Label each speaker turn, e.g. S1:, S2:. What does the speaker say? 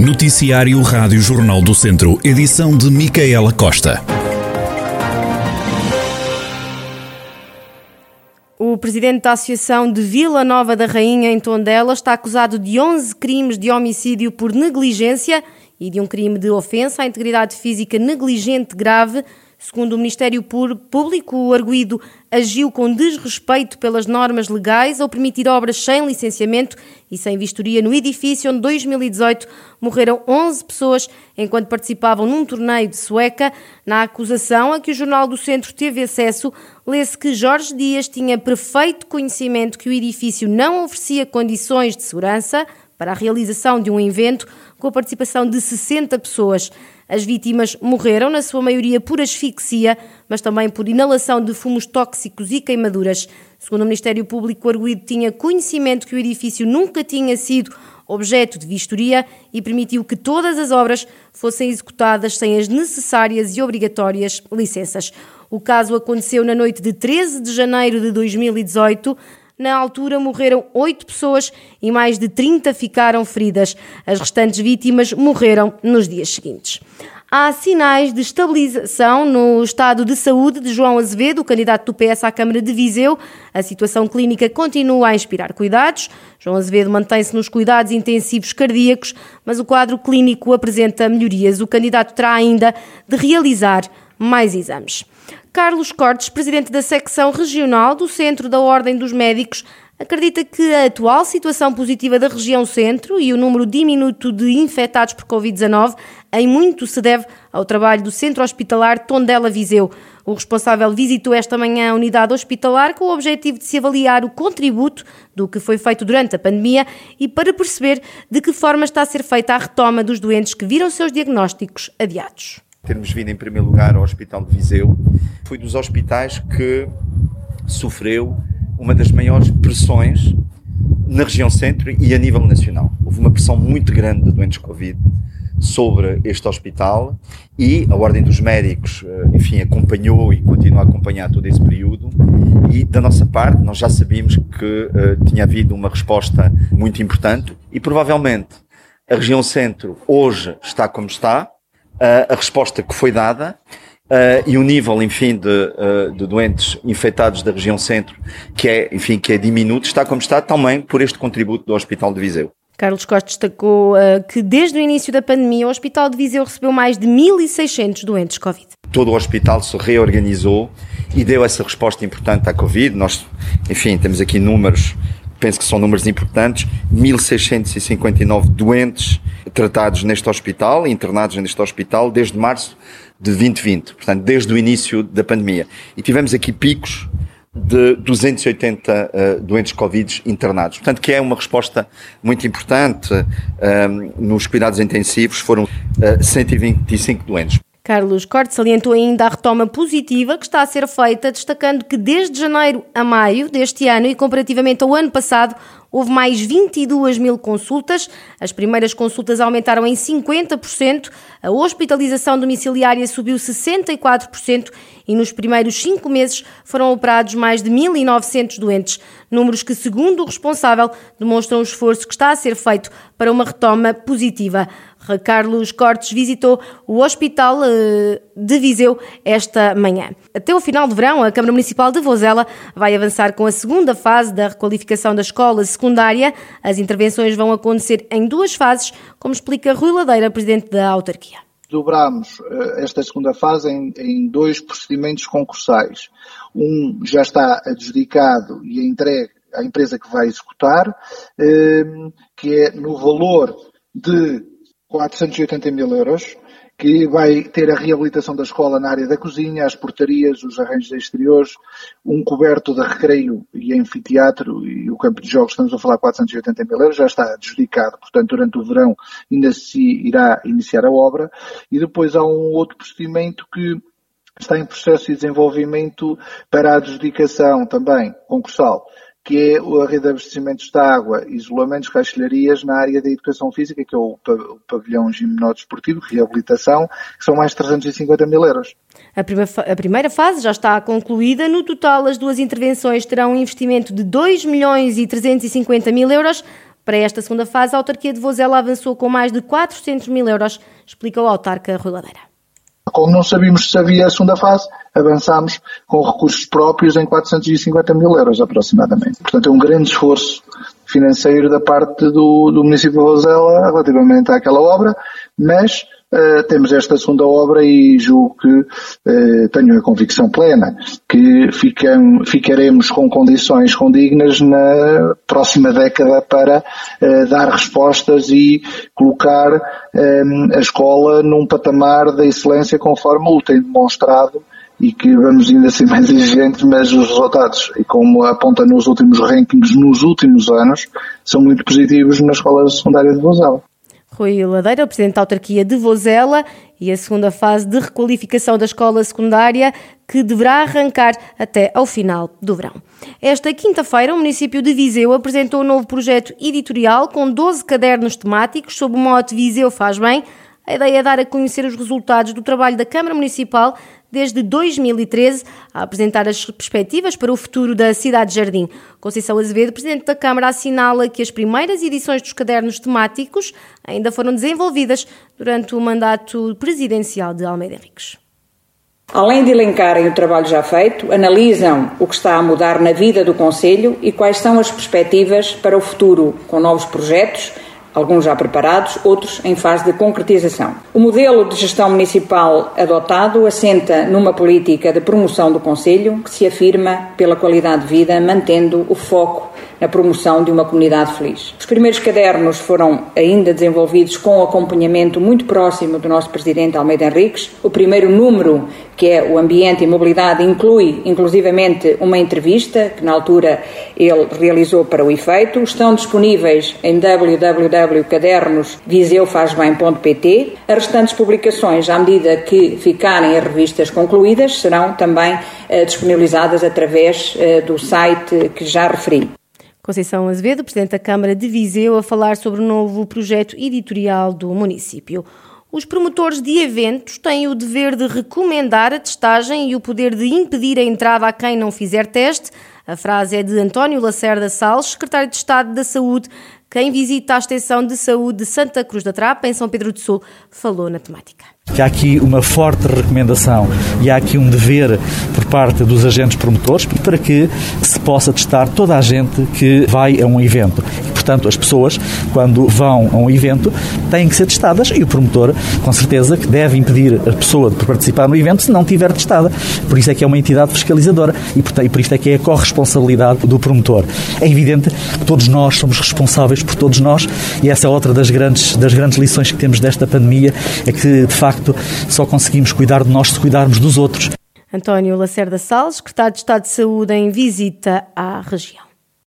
S1: Noticiário Rádio Jornal do Centro, edição de Micaela Costa.
S2: O presidente da Associação de Vila Nova da Rainha, em Tondela, está acusado de 11 crimes de homicídio por negligência e de um crime de ofensa à integridade física negligente grave Segundo o Ministério Público, o arguído agiu com desrespeito pelas normas legais ao permitir obras sem licenciamento e sem vistoria no edifício onde, em 2018, morreram 11 pessoas enquanto participavam num torneio de sueca. Na acusação a que o Jornal do Centro teve acesso, lê-se que Jorge Dias tinha perfeito conhecimento que o edifício não oferecia condições de segurança para a realização de um evento com a participação de 60 pessoas. As vítimas morreram, na sua maioria por asfixia, mas também por inalação de fumos tóxicos e queimaduras. Segundo o Ministério Público, o arguído tinha conhecimento que o edifício nunca tinha sido objeto de vistoria e permitiu que todas as obras fossem executadas sem as necessárias e obrigatórias licenças. O caso aconteceu na noite de 13 de janeiro de 2018. Na altura morreram oito pessoas e mais de 30 ficaram feridas. As restantes vítimas morreram nos dias seguintes. Há sinais de estabilização no estado de saúde de João Azevedo, candidato do PS à Câmara de Viseu. A situação clínica continua a inspirar cuidados. João Azevedo mantém-se nos cuidados intensivos cardíacos, mas o quadro clínico apresenta melhorias. O candidato terá ainda de realizar mais exames. Carlos Cortes, presidente da secção regional do Centro da Ordem dos Médicos, acredita que a atual situação positiva da região centro e o número diminuto de infectados por Covid-19 em muito se deve ao trabalho do Centro Hospitalar Tondela Viseu. O responsável visitou esta manhã a unidade hospitalar com o objetivo de se avaliar o contributo do que foi feito durante a pandemia e para perceber de que forma está a ser feita a retoma dos doentes que viram seus diagnósticos adiados.
S3: Termos vindo em primeiro lugar ao Hospital de Viseu, foi dos hospitais que sofreu uma das maiores pressões na região centro e a nível nacional. Houve uma pressão muito grande de doentes Covid sobre este hospital e a Ordem dos Médicos, eh, enfim, acompanhou e continua a acompanhar todo esse período e da nossa parte nós já sabíamos que uh, tinha havido uma resposta muito importante e provavelmente a região centro hoje está como está, a resposta que foi dada Uh, e o nível, enfim, de, uh, de, doentes infectados da região centro, que é, enfim, que é diminuto, está como está também por este contributo do Hospital de Viseu.
S2: Carlos Costa destacou uh, que desde o início da pandemia o Hospital de Viseu recebeu mais de 1.600 doentes Covid.
S3: Todo o hospital se reorganizou e deu essa resposta importante à Covid. Nós, enfim, temos aqui números, penso que são números importantes, 1.659 doentes tratados neste hospital, internados neste hospital, desde março de 2020, portanto, desde o início da pandemia. E tivemos aqui picos de 280 uh, eh, doentes Covid internados. Portanto, que é uma resposta muito importante. Uh, nos cuidados intensivos foram uh, eh, 125 doentes.
S2: Carlos Cortes salientou ainda a retoma positiva que está a ser feita, destacando que desde janeiro a maio deste ano e comparativamente ao ano passado, houve mais 22 mil consultas. As primeiras consultas aumentaram em 50%, a hospitalização domiciliária subiu 64% e nos primeiros cinco meses foram operados mais de 1.900 doentes. Números que, segundo o responsável, demonstram o esforço que está a ser feito para uma retoma positiva. Carlos Cortes visitou o Hospital eh, de Viseu esta manhã. Até o final do verão, a Câmara Municipal de Vozela vai avançar com a segunda fase da requalificação da escola secundária. As intervenções vão acontecer em duas fases, como explica Rui Ladeira, presidente da autarquia.
S4: Dobramos eh, esta segunda fase em, em dois procedimentos concursais. Um já está adjudicado e entregue à empresa que vai executar, eh, que é no valor de 480 mil euros, que vai ter a reabilitação da escola na área da cozinha, as portarias, os arranjos exteriores, um coberto de recreio e anfiteatro e o campo de jogos, estamos a falar 480 mil euros, já está adjudicado, portanto durante o verão ainda se irá iniciar a obra. E depois há um outro procedimento que está em processo de desenvolvimento para a adjudicação também concursal que é a rede de abastecimentos de água, isolamentos, caixilharias na área da educação física, que é o pavilhão gimnodesportivo, reabilitação, que são mais de 350 mil euros.
S2: A, a primeira fase já está concluída. No total, as duas intervenções terão um investimento de 2 milhões e 350 mil euros. Para esta segunda fase, a autarquia de Vozela avançou com mais de 400 mil euros, explica o autarca Rui Ladeira.
S4: Como não sabíamos se havia a segunda fase, avançámos com recursos próprios em 450 mil euros aproximadamente. Portanto, é um grande esforço financeiro da parte do, do município de Vozela relativamente àquela obra, mas Uh, temos esta segunda obra e julgo que uh, tenho a convicção plena que ficam, ficaremos com condições condignas na próxima década para uh, dar respostas e colocar a escola num patamar de excelência conforme o tem demonstrado e que vamos ainda ser mais exigentes, mas os resultados, e como aponta nos últimos rankings nos últimos anos, são muito positivos na escola secundária de Vozela.
S2: Rui Ladeira, o presidente da autarquia de Vozela, e a segunda fase de requalificação da escola secundária, que deverá arrancar até ao final do verão. Esta quinta-feira, o município de Viseu apresentou um novo projeto editorial com 12 cadernos temáticos sob o mote Viseu faz bem. A ideia é dar a conhecer os resultados do trabalho da Câmara Municipal desde 2013 a apresentar as perspectivas para o futuro da cidade Jardim. Conceição Azevedo, presidente da Câmara, assinala que as primeiras edições dos cadernos temáticos ainda foram desenvolvidas durante o mandato presidencial de Almeida Henriques.
S5: Além de elencarem o trabalho já feito, analisam o que está a mudar na vida do Conselho e quais são as perspectivas para o futuro, com novos projetos alguns já preparados, outros em fase de concretização. O modelo de gestão municipal adotado assenta numa política de promoção do Conselho que se afirma pela qualidade de vida, mantendo o foco na promoção de uma comunidade feliz. Os primeiros cadernos foram ainda desenvolvidos com o acompanhamento muito próximo do nosso presidente Almeida Henriques. O primeiro número, que é o Ambiente e Mobilidade, inclui inclusivamente uma entrevista que na altura ele realizou para o efeito. Estão disponíveis em www.cadernosviseufazbem.pt. As restantes publicações, à medida que ficarem as revistas concluídas, serão também eh, disponibilizadas através eh, do site que já referi.
S2: Conceição Azevedo, Presidente da Câmara de Viseu, a falar sobre o novo projeto editorial do município. Os promotores de eventos têm o dever de recomendar a testagem e o poder de impedir a entrada a quem não fizer teste. A frase é de António Lacerda Salles, secretário de Estado da Saúde. Quem visita a Extensão de Saúde de Santa Cruz da Trapa, em São Pedro do Sul, falou na temática
S6: há aqui uma forte recomendação e há aqui um dever por parte dos agentes promotores para que se possa testar toda a gente que vai a um evento. E, portanto, as pessoas, quando vão a um evento, têm que ser testadas e o promotor, com certeza, que deve impedir a pessoa de participar no evento se não tiver testada. Por isso é que é uma entidade fiscalizadora e, por isso é que é a corresponsabilidade do promotor. É evidente que todos nós somos responsáveis por todos nós e essa é outra das grandes, das grandes lições que temos desta pandemia, é que, de facto, facto, só conseguimos cuidar de nós se cuidarmos dos outros.
S2: António Lacerda Salles, secretário de Estado de Saúde, em visita à região.